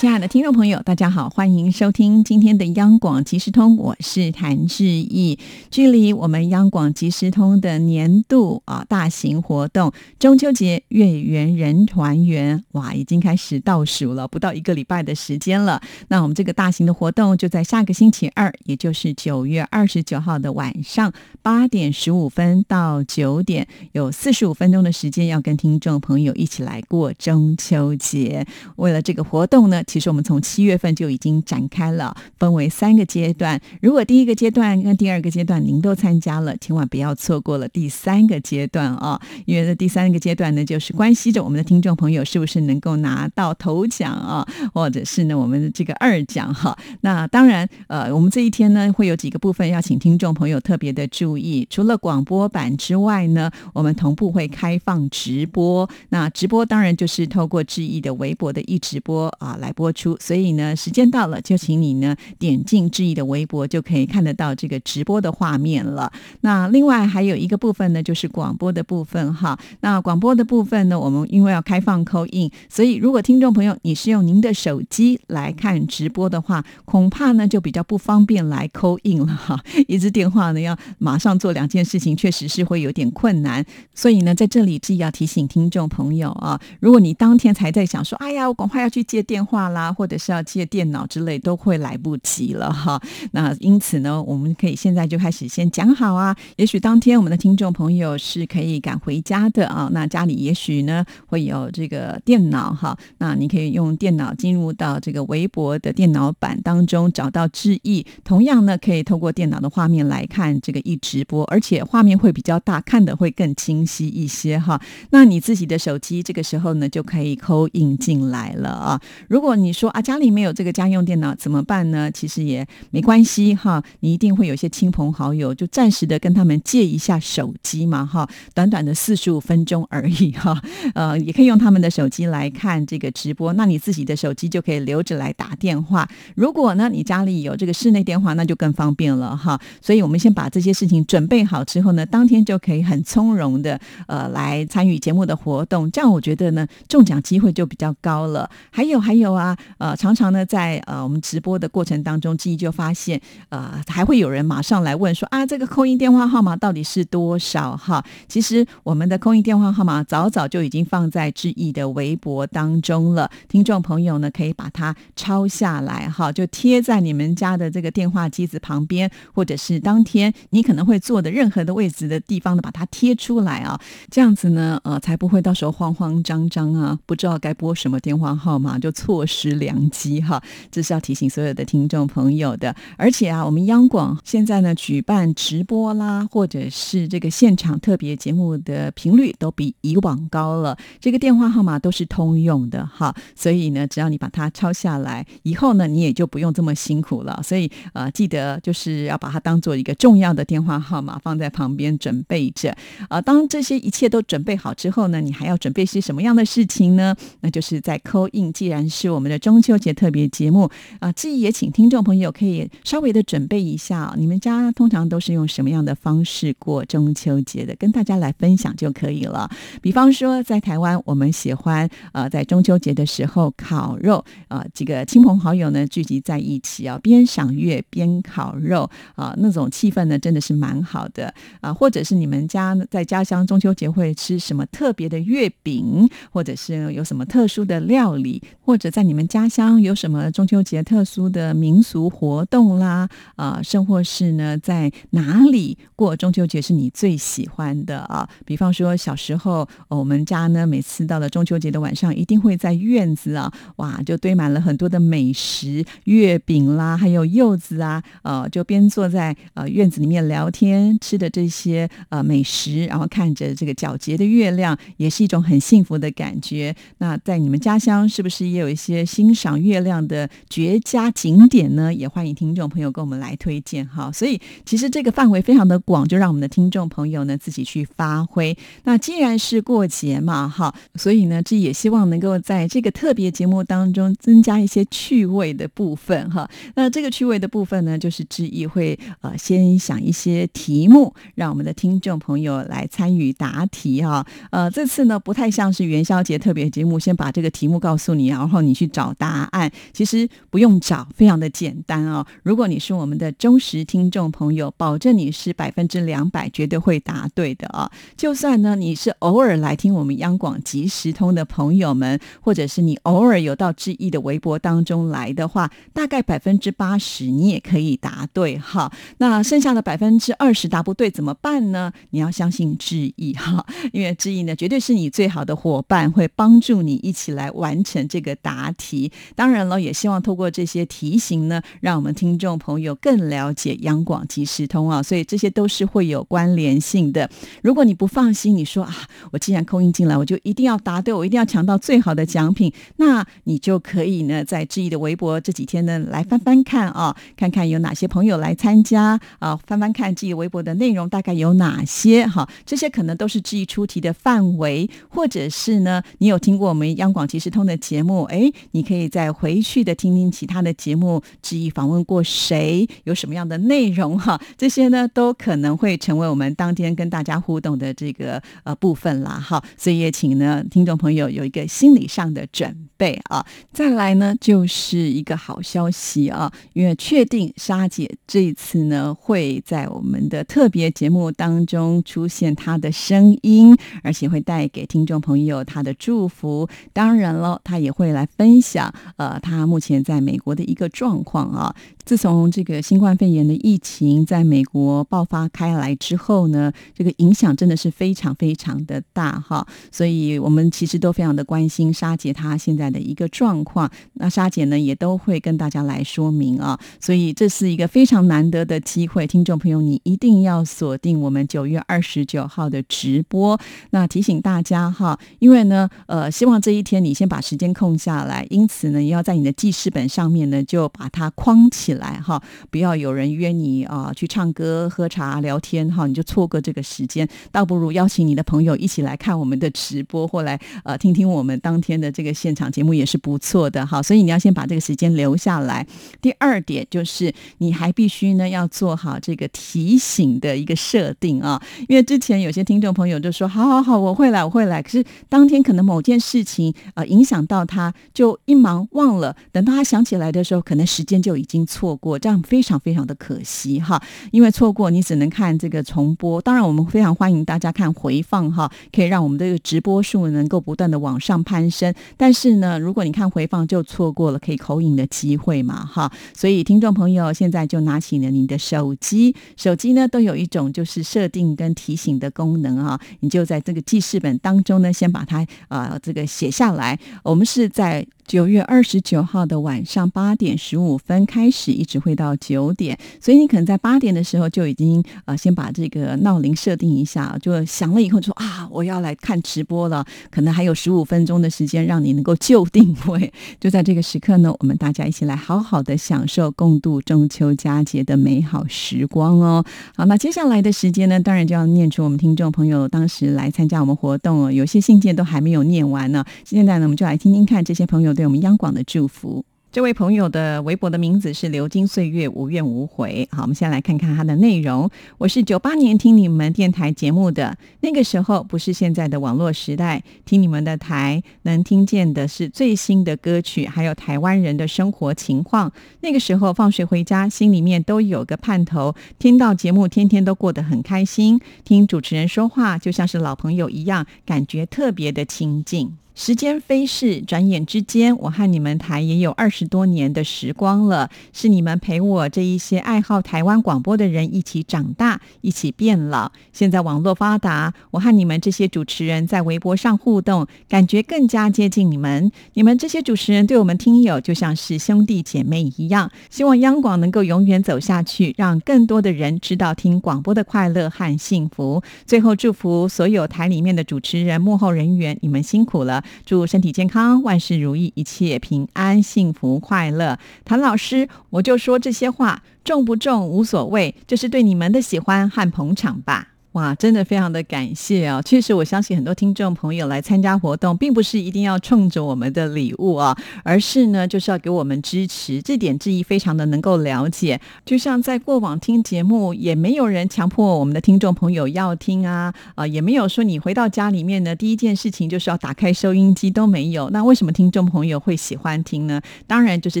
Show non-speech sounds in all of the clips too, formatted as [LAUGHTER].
亲爱的听众朋友，大家好，欢迎收听今天的央广即时通，我是谭志毅。距离我们央广即时通的年度啊大型活动中秋节月圆人团圆，哇，已经开始倒数了，不到一个礼拜的时间了。那我们这个大型的活动就在下个星期二，也就是九月二十九号的晚上八点十五分到九点，有四十五分钟的时间要跟听众朋友一起来过中秋节。为了这个活动呢。其实我们从七月份就已经展开了，分为三个阶段。如果第一个阶段跟第二个阶段您都参加了，千万不要错过了第三个阶段啊！因为这第三个阶段呢，就是关系着我们的听众朋友是不是能够拿到头奖啊，或者是呢我们的这个二奖哈。那当然，呃，我们这一天呢会有几个部分要请听众朋友特别的注意。除了广播版之外呢，我们同步会开放直播。那直播当然就是透过志毅的微博的一直播啊来。播出，所以呢，时间到了，就请你呢点进志毅的微博，就可以看得到这个直播的画面了。那另外还有一个部分呢，就是广播的部分哈。那广播的部分呢，我们因为要开放扣印，所以如果听众朋友你是用您的手机来看直播的话，恐怕呢就比较不方便来扣印了哈。[LAUGHS] 一支电话呢要马上做两件事情，确实是会有点困难。所以呢，在这里志毅要提醒听众朋友啊，如果你当天才在想说，哎呀，我赶快要去接电话。啦，或者是要借电脑之类，都会来不及了哈。那因此呢，我们可以现在就开始先讲好啊。也许当天我们的听众朋友是可以赶回家的啊。那家里也许呢会有这个电脑哈。那你可以用电脑进入到这个微博的电脑版当中，找到志毅。同样呢，可以透过电脑的画面来看这个一直播，而且画面会比较大，看的会更清晰一些哈。那你自己的手机这个时候呢就可以扣印进来了啊。如果你说啊，家里没有这个家用电脑怎么办呢？其实也没关系哈，你一定会有些亲朋好友，就暂时的跟他们借一下手机嘛哈，短短的四十五分钟而已哈，呃，也可以用他们的手机来看这个直播，那你自己的手机就可以留着来打电话。如果呢，你家里有这个室内电话，那就更方便了哈。所以我们先把这些事情准备好之后呢，当天就可以很从容的呃来参与节目的活动，这样我觉得呢，中奖机会就比较高了。还有还有啊。呃，常常呢，在呃我们直播的过程当中，记忆就发现，呃，还会有人马上来问说啊，这个扣音电话号码到底是多少？哈，其实我们的扣音电话号码早早就已经放在志毅的微博当中了，听众朋友呢可以把它抄下来，哈，就贴在你们家的这个电话机子旁边，或者是当天你可能会坐的任何的位置的地方呢，把它贴出来啊，这样子呢，呃，才不会到时候慌慌张张啊，不知道该拨什么电话号码就错失。是良机哈，这是要提醒所有的听众朋友的。而且啊，我们央广现在呢举办直播啦，或者是这个现场特别节目的频率都比以往高了。这个电话号码都是通用的哈，所以呢，只要你把它抄下来，以后呢你也就不用这么辛苦了。所以呃，记得就是要把它当做一个重要的电话号码放在旁边准备着。啊，当这些一切都准备好之后呢，你还要准备些什么样的事情呢？那就是在扣印，既然是我我们。的中秋节特别节目啊，这也请听众朋友可以稍微的准备一下，你们家通常都是用什么样的方式过中秋节的，跟大家来分享就可以了。比方说，在台湾，我们喜欢呃在中秋节的时候烤肉啊，几个亲朋好友呢聚集在一起啊，边赏月边烤肉啊，那种气氛呢真的是蛮好的啊。或者是你们家在家乡中秋节会吃什么特别的月饼，或者是有什么特殊的料理，或者在你们。家乡有什么中秋节特殊的民俗活动啦？啊，甚或是呢，在哪里过中秋节是你最喜欢的啊？比方说小时候，我们家呢，每次到了中秋节的晚上，一定会在院子啊，哇，就堆满了很多的美食，月饼啦，还有柚子啊，呃，就边坐在呃院子里面聊天，吃的这些呃美食，然后看着这个皎洁的月亮，也是一种很幸福的感觉。那在你们家乡是不是也有一些？欣赏月亮的绝佳景点呢？也欢迎听众朋友跟我们来推荐哈。所以其实这个范围非常的广，就让我们的听众朋友呢自己去发挥。那既然是过节嘛，哈，所以呢，这也希望能够在这个特别节目当中增加一些趣味的部分哈。那这个趣味的部分呢，就是志毅会呃先想一些题目，让我们的听众朋友来参与答题哈。呃，这次呢不太像是元宵节特别节目，先把这个题目告诉你，然后你去找答案。其实不用找，非常的简单哦。如果你是我们的忠实听众朋友，保证你是百分之两百绝对会答对的啊。就算呢你是偶尔来听我们央广即时通的朋友们，或者是你偶尔有到志毅的微博当中来的话，大概百分之八十你也可以答对哈。那剩下的百分之二十答不对怎么办呢？你要相信志毅哈，因为志毅呢绝对是你最好的伙伴，会帮助你一起来完成这个答题。当然了，也希望透过这些题型呢，让我们听众朋友更了解央广即时通啊。所以这些都是会有关联性的。如果你不放心，你说啊，我既然空音进来，我就一定要答对，我一定要抢到最好的奖品，那你就可以呢，在志毅的微博这几天呢，来翻翻看啊，看看有哪些朋友来参加啊，翻翻看志毅微博的内容大概有哪些哈，这些可能都是志毅出题的范围，或者是呢，你有听过我们央广即时通的节目，哎，你可以再回去的听听其他的节目，志毅访问过谁，有什么样的内容哈，这些呢都可能会成为我们当天跟大家互动的这个呃部分啦哈，所以也请呢听众朋友有一个心理上的准备啊。再来呢就是一个好消息啊，因为确定莎姐这一次呢会在我们的特别节目当中出现她的声音，而且会带给听众朋友她的祝福。当然了，她也会来分享呃他目前在美国的一个状况啊。自从这个新冠肺炎的疫情在美国爆发开来之后呢，这个影响真的是非常非常的大哈，所以我们其实都非常的关心沙姐她现在的一个状况。那沙姐呢也都会跟大家来说明啊，所以这是一个非常难得的机会，听众朋友你一定要锁定我们九月二十九号的直播。那提醒大家哈，因为呢呃希望这一天你先把时间空下来，因此呢要在你的记事本上面呢就把它框起来。哈，不要有人约你啊去唱歌、喝茶、聊天哈，你就错过这个时间，倒不如邀请你的朋友一起来看我们的直播，或来呃听听我们当天的这个现场节目也是不错的哈。所以你要先把这个时间留下来。第二点就是你还必须呢要做好这个提醒的一个设定啊，因为之前有些听众朋友就说好好好我会来我会来，可是当天可能某件事情呃影响到他，就一忙忘了，等到他想起来的时候，可能时间就已经错。过这样非常非常的可惜哈，因为错过你只能看这个重播。当然，我们非常欢迎大家看回放哈，可以让我们的这个直播数能够不断的往上攀升。但是呢，如果你看回放就错过了可以口影的机会嘛哈。所以听众朋友现在就拿起了你的手机，手机呢都有一种就是设定跟提醒的功能啊，你就在这个记事本当中呢，先把它啊这个写下来。我们是在。九月二十九号的晚上八点十五分开始，一直会到九点，所以你可能在八点的时候就已经呃先把这个闹铃设定一下，就响了以后就说啊我要来看直播了，可能还有十五分钟的时间让你能够就定位，[LAUGHS] 就在这个时刻呢，我们大家一起来好好的享受共度中秋佳节的美好时光哦。好，那接下来的时间呢，当然就要念出我们听众朋友当时来参加我们活动哦，有些信件都还没有念完呢，现在呢我们就来听听看这些朋友。对我们央广的祝福。这位朋友的微博的名字是“流金岁月，无怨无悔”。好，我们先来看看他的内容。我是九八年听你们电台节目的，那个时候不是现在的网络时代，听你们的台能听见的是最新的歌曲，还有台湾人的生活情况。那个时候放学回家，心里面都有个盼头，听到节目，天天都过得很开心。听主持人说话，就像是老朋友一样，感觉特别的亲近。时间飞逝，转眼之间，我和你们台也有二十多年的时光了。是你们陪我这一些爱好台湾广播的人一起长大，一起变老。现在网络发达，我和你们这些主持人在微博上互动，感觉更加接近你们。你们这些主持人对我们听友就像是兄弟姐妹一样。希望央广能够永远走下去，让更多的人知道听广播的快乐和幸福。最后祝福所有台里面的主持人、幕后人员，你们辛苦了。祝身体健康，万事如意，一切平安，幸福快乐。谭老师，我就说这些话，重不重无所谓，这是对你们的喜欢和捧场吧。哇，真的非常的感谢啊！确实，我相信很多听众朋友来参加活动，并不是一定要冲着我们的礼物啊，而是呢，就是要给我们支持。这点质疑非常的能够了解。就像在过往听节目，也没有人强迫我们的听众朋友要听啊，啊，也没有说你回到家里面呢，第一件事情就是要打开收音机都没有。那为什么听众朋友会喜欢听呢？当然就是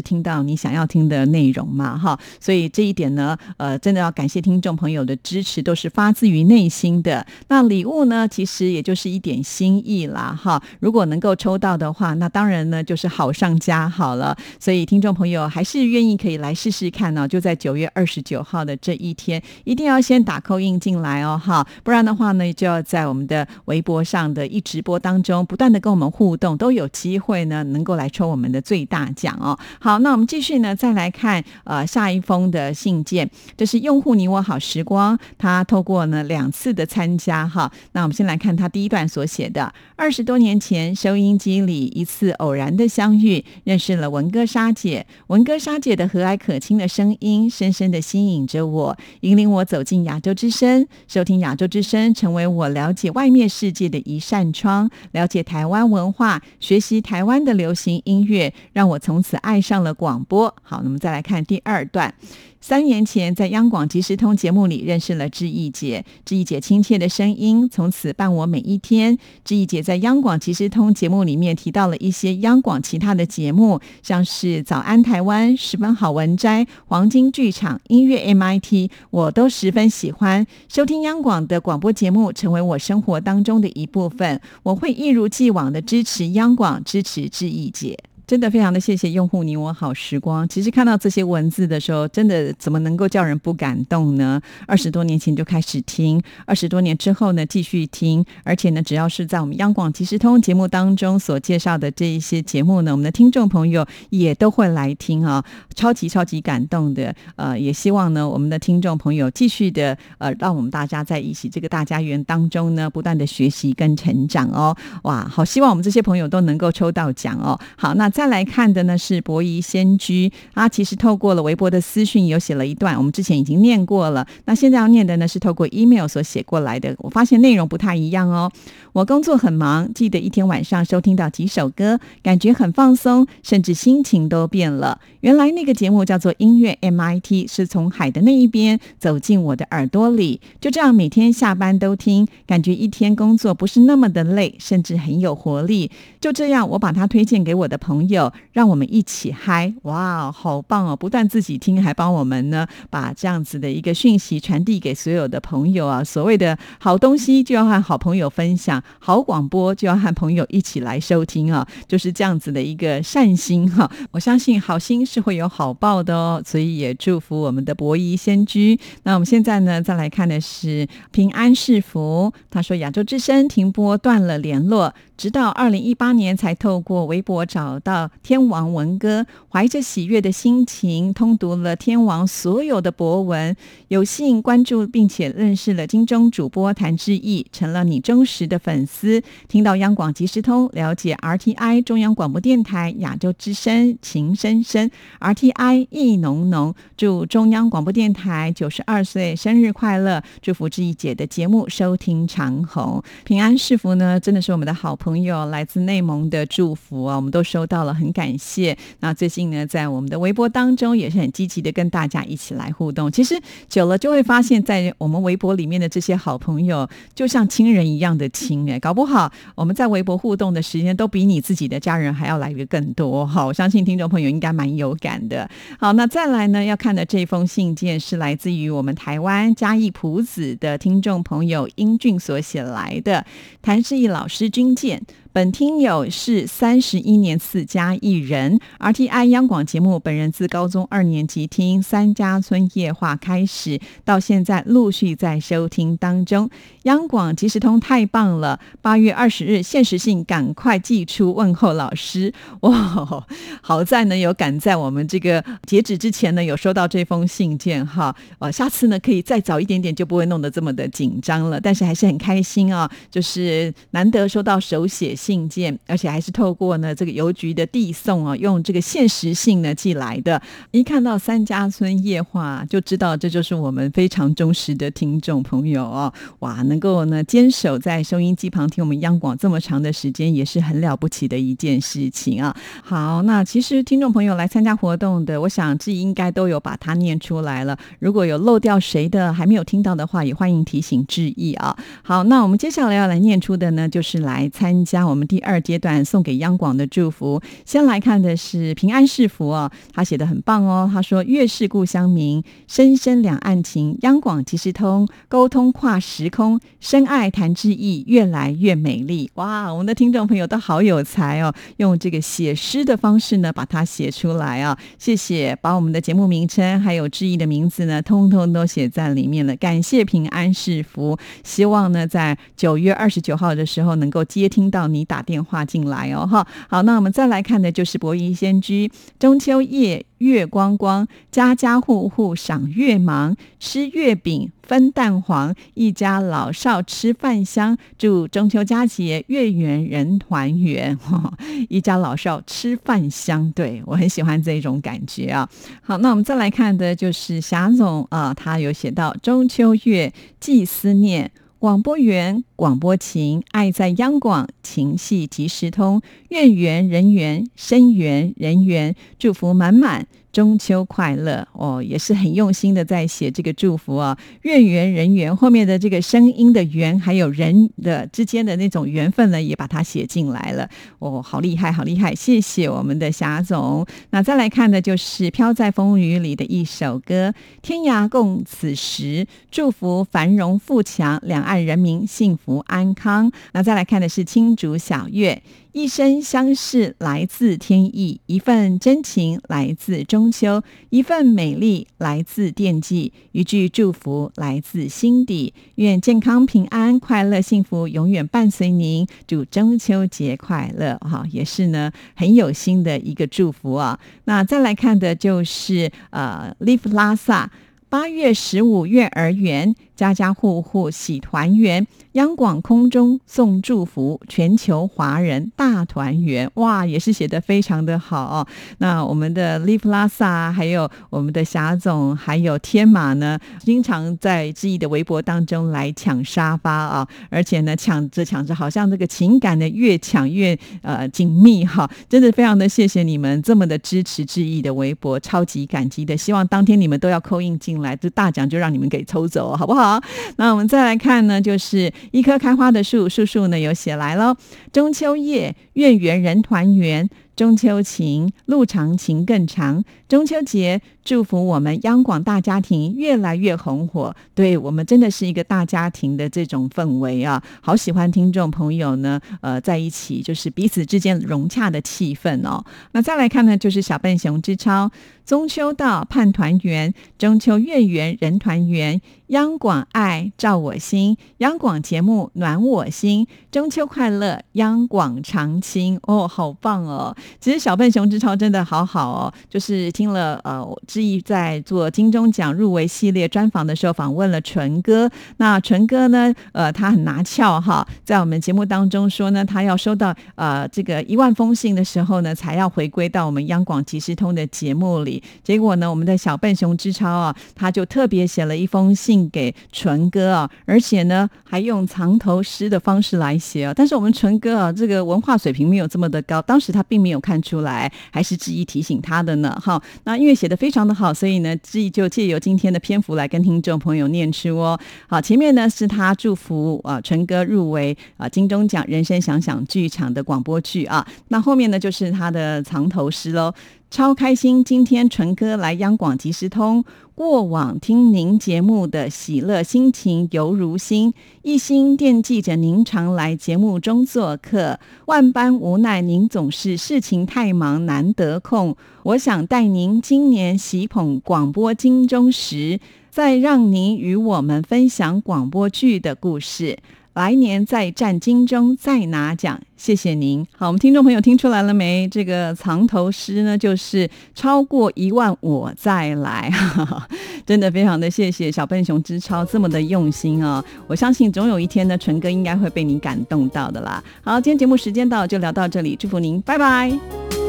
听到你想要听的内容嘛，哈。所以这一点呢，呃，真的要感谢听众朋友的支持，都是发自于内。内心的那礼物呢，其实也就是一点心意啦，哈。如果能够抽到的话，那当然呢就是好上加好了。所以听众朋友还是愿意可以来试试看呢。就在九月二十九号的这一天，一定要先打扣印进来哦，哈。不然的话呢，就要在我们的微博上的一直播当中，不断的跟我们互动，都有机会呢，能够来抽我们的最大奖哦。好，那我们继续呢，再来看呃下一封的信件，这是用户你我好时光，他透过呢两。次的参加哈，那我们先来看他第一段所写的：二十多年前，收音机里一次偶然的相遇，认识了文哥莎姐。文哥莎姐的和蔼可亲的声音，深深的吸引着我，引领我走进亚洲之声，收听亚洲之声，成为我了解外面世界的一扇窗，了解台湾文化，学习台湾的流行音乐，让我从此爱上了广播。好，那么再来看第二段。三年前，在央广即时通节目里认识了志毅姐，志毅姐亲切的声音从此伴我每一天。志毅姐在央广即时通节目里面提到了一些央广其他的节目，像是早安台湾、十分好文摘、黄金剧场、音乐 MIT，我都十分喜欢收听央广的广播节目，成为我生活当中的一部分。我会一如既往的支持央广，支持志毅姐。真的非常的谢谢用户你我好时光。其实看到这些文字的时候，真的怎么能够叫人不感动呢？二十多年前就开始听，二十多年之后呢继续听，而且呢只要是在我们央广即时通节目当中所介绍的这一些节目呢，我们的听众朋友也都会来听啊，超级超级感动的。呃，也希望呢我们的听众朋友继续的呃，让我们大家在一起这个大家园当中呢，不断的学习跟成长哦。哇，好希望我们这些朋友都能够抽到奖哦。好，那。再来看的呢是博夷仙居啊，其实透过了微博的私讯有写了一段，我们之前已经念过了。那现在要念的呢是透过 email 所写过来的，我发现内容不太一样哦。我工作很忙，记得一天晚上收听到几首歌，感觉很放松，甚至心情都变了。原来那个节目叫做音乐 MIT，是从海的那一边走进我的耳朵里。就这样每天下班都听，感觉一天工作不是那么的累，甚至很有活力。就这样，我把它推荐给我的朋友。有让我们一起嗨哇，好棒哦！不但自己听，还帮我们呢，把这样子的一个讯息传递给所有的朋友啊。所谓的好东西就要和好朋友分享，好广播就要和朋友一起来收听啊，就是这样子的一个善心哈。我相信好心是会有好报的哦，所以也祝福我们的博弈先居。那我们现在呢，再来看的是平安是福。他说亚洲之声停播断了联络，直到二零一八年才透过微博找到。天王文哥怀着喜悦的心情通读了天王所有的博文，有幸关注并且认识了金钟主播谭志毅，成了你忠实的粉丝。听到央广即时通，了解 RTI 中央广播电台亚洲之声情深深，RTI 意浓浓。祝中央广播电台九十二岁生日快乐！祝福志毅姐的节目收听长虹，平安是福呢？真的是我们的好朋友，来自内蒙的祝福啊，我们都收到了。很感谢。那最近呢，在我们的微博当中也是很积极的跟大家一起来互动。其实久了就会发现，在我们微博里面的这些好朋友，就像亲人一样的亲哎，搞不好我们在微博互动的时间都比你自己的家人还要来的更多哈。我相信听众朋友应该蛮有感的。好，那再来呢，要看的这封信件是来自于我们台湾嘉义埔子的听众朋友英俊所写来的，谭世义老师君见。本听友是三十一年四加一人，RTI 央广节目，本人自高中二年级听三家村夜话开始，到现在陆续在收听当中。央广即时通太棒了！八月二十日限时性赶快寄出问候老师 [LAUGHS] 哇！好在呢有赶在我们这个截止之前呢有收到这封信件哈，呃，下次呢可以再早一点点就不会弄得这么的紧张了。但是还是很开心啊，就是难得收到手写。信件，而且还是透过呢这个邮局的递送啊，用这个限时信呢寄来的。一看到三家村夜话，就知道这就是我们非常忠实的听众朋友哦。哇，能够呢坚守在收音机旁听我们央广这么长的时间，也是很了不起的一件事情啊。好，那其实听众朋友来参加活动的，我想这应该都有把它念出来了。如果有漏掉谁的还没有听到的话，也欢迎提醒致意啊。好，那我们接下来要来念出的呢，就是来参加我们第二阶段送给央广的祝福。先来看的是平安是福哦，他写的很棒哦。他说：“月是故乡明，深深两岸情。央广即时通，沟通跨时空，深爱谈之意，越来越美丽。”哇，我们的听众朋友都好有才哦，用这个写诗的方式呢，把它写出来啊。谢谢，把我们的节目名称还有致意的名字呢，通通都写在里面了。感谢平安是福，希望呢，在九月二十九号的时候能够接听到你你打电话进来哦。哈，好，那我们再来看的就是博弈先居中秋夜。月光光，家家户户赏月忙，吃月饼分蛋黄，一家老少吃饭香。祝中秋佳节月圆人团圆，[LAUGHS] 一家老少吃饭香。对我很喜欢这种感觉啊。好，那我们再来看的就是霞总啊，他有写到中秋月寄思念。广播员，广播情，爱在央广，情系即时通，愿缘人缘，生缘人缘，祝福满满。中秋快乐哦，也是很用心的在写这个祝福啊。月圆人圆后面的这个声音的圆，还有人的之间的那种缘分呢，也把它写进来了哦，好厉害，好厉害！谢谢我们的霞总。那再来看的就是《飘在风雨里》的一首歌，《天涯共此时》，祝福繁荣富强，两岸人民幸福安康。那再来看的是青竹小月。一生相识来自天意，一份真情来自中中秋，一份美丽来自惦记，一句祝福来自心底。愿健康平安、快乐幸福永远伴随您。祝中秋节快乐！哈，也是呢，很有心的一个祝福啊。那再来看的就是呃，Live 拉萨。八月十五，月儿圆，家家户户喜团圆。央广空中送祝福，全球华人大团圆。哇，也是写的非常的好哦。那我们的 Live 拉萨，还有我们的霞总，还有天马呢，经常在志毅的微博当中来抢沙发啊，而且呢，抢着抢着，好像这个情感呢越抢越呃紧密哈。真的非常的谢谢你们这么的支持志毅的微博，超级感激的。希望当天你们都要扣印进。来，这大奖就让你们给抽走，好不好？好那我们再来看呢，就是一棵开花的树，树树呢有写来喽。中秋夜，月圆人团圆。中秋情，路长情更长。中秋节，祝福我们央广大家庭越来越红火。对我们真的是一个大家庭的这种氛围啊，好喜欢听众朋友呢，呃，在一起就是彼此之间融洽的气氛哦。那再来看呢，就是小笨熊之超。中秋到，盼团圆。中秋月圆人团圆。央广爱照我心，央广节目暖我心。中秋快乐，央广长青。哦，好棒哦！其实小笨熊之超真的好好哦，就是听了呃，志毅在做金钟奖入围系列专访的时候，访问了纯哥。那纯哥呢，呃，他很拿翘哈，在我们节目当中说呢，他要收到呃这个一万封信的时候呢，才要回归到我们央广即时通的节目里。结果呢，我们的小笨熊之超啊，他就特别写了一封信给纯哥啊，而且呢，还用藏头诗的方式来写啊。但是我们纯哥啊，这个文化水平没有这么的高，当时他并没有看出来，还是志毅提醒他的呢。哈，那因为写的非常的好，所以呢，志毅就借由今天的篇幅来跟听众朋友念出哦。好，前面呢是他祝福啊纯哥入围啊金钟奖人生想想剧场的广播剧啊，那后面呢就是他的藏头诗喽。超开心！今天纯哥来央广即时通，过往听您节目的喜乐心情犹如新，一心惦记着您常来节目中做客，万般无奈您总是事情太忙难得空。我想带您今年喜捧广播金钟时，再让您与我们分享广播剧的故事。来年再战金钟，再拿奖。谢谢您。好，我们听众朋友听出来了没？这个藏头诗呢，就是超过一万我再来，[LAUGHS] 真的非常的谢谢小笨熊之超这么的用心哦。我相信总有一天呢，纯哥应该会被你感动到的啦。好，今天节目时间到，就聊到这里，祝福您，拜拜。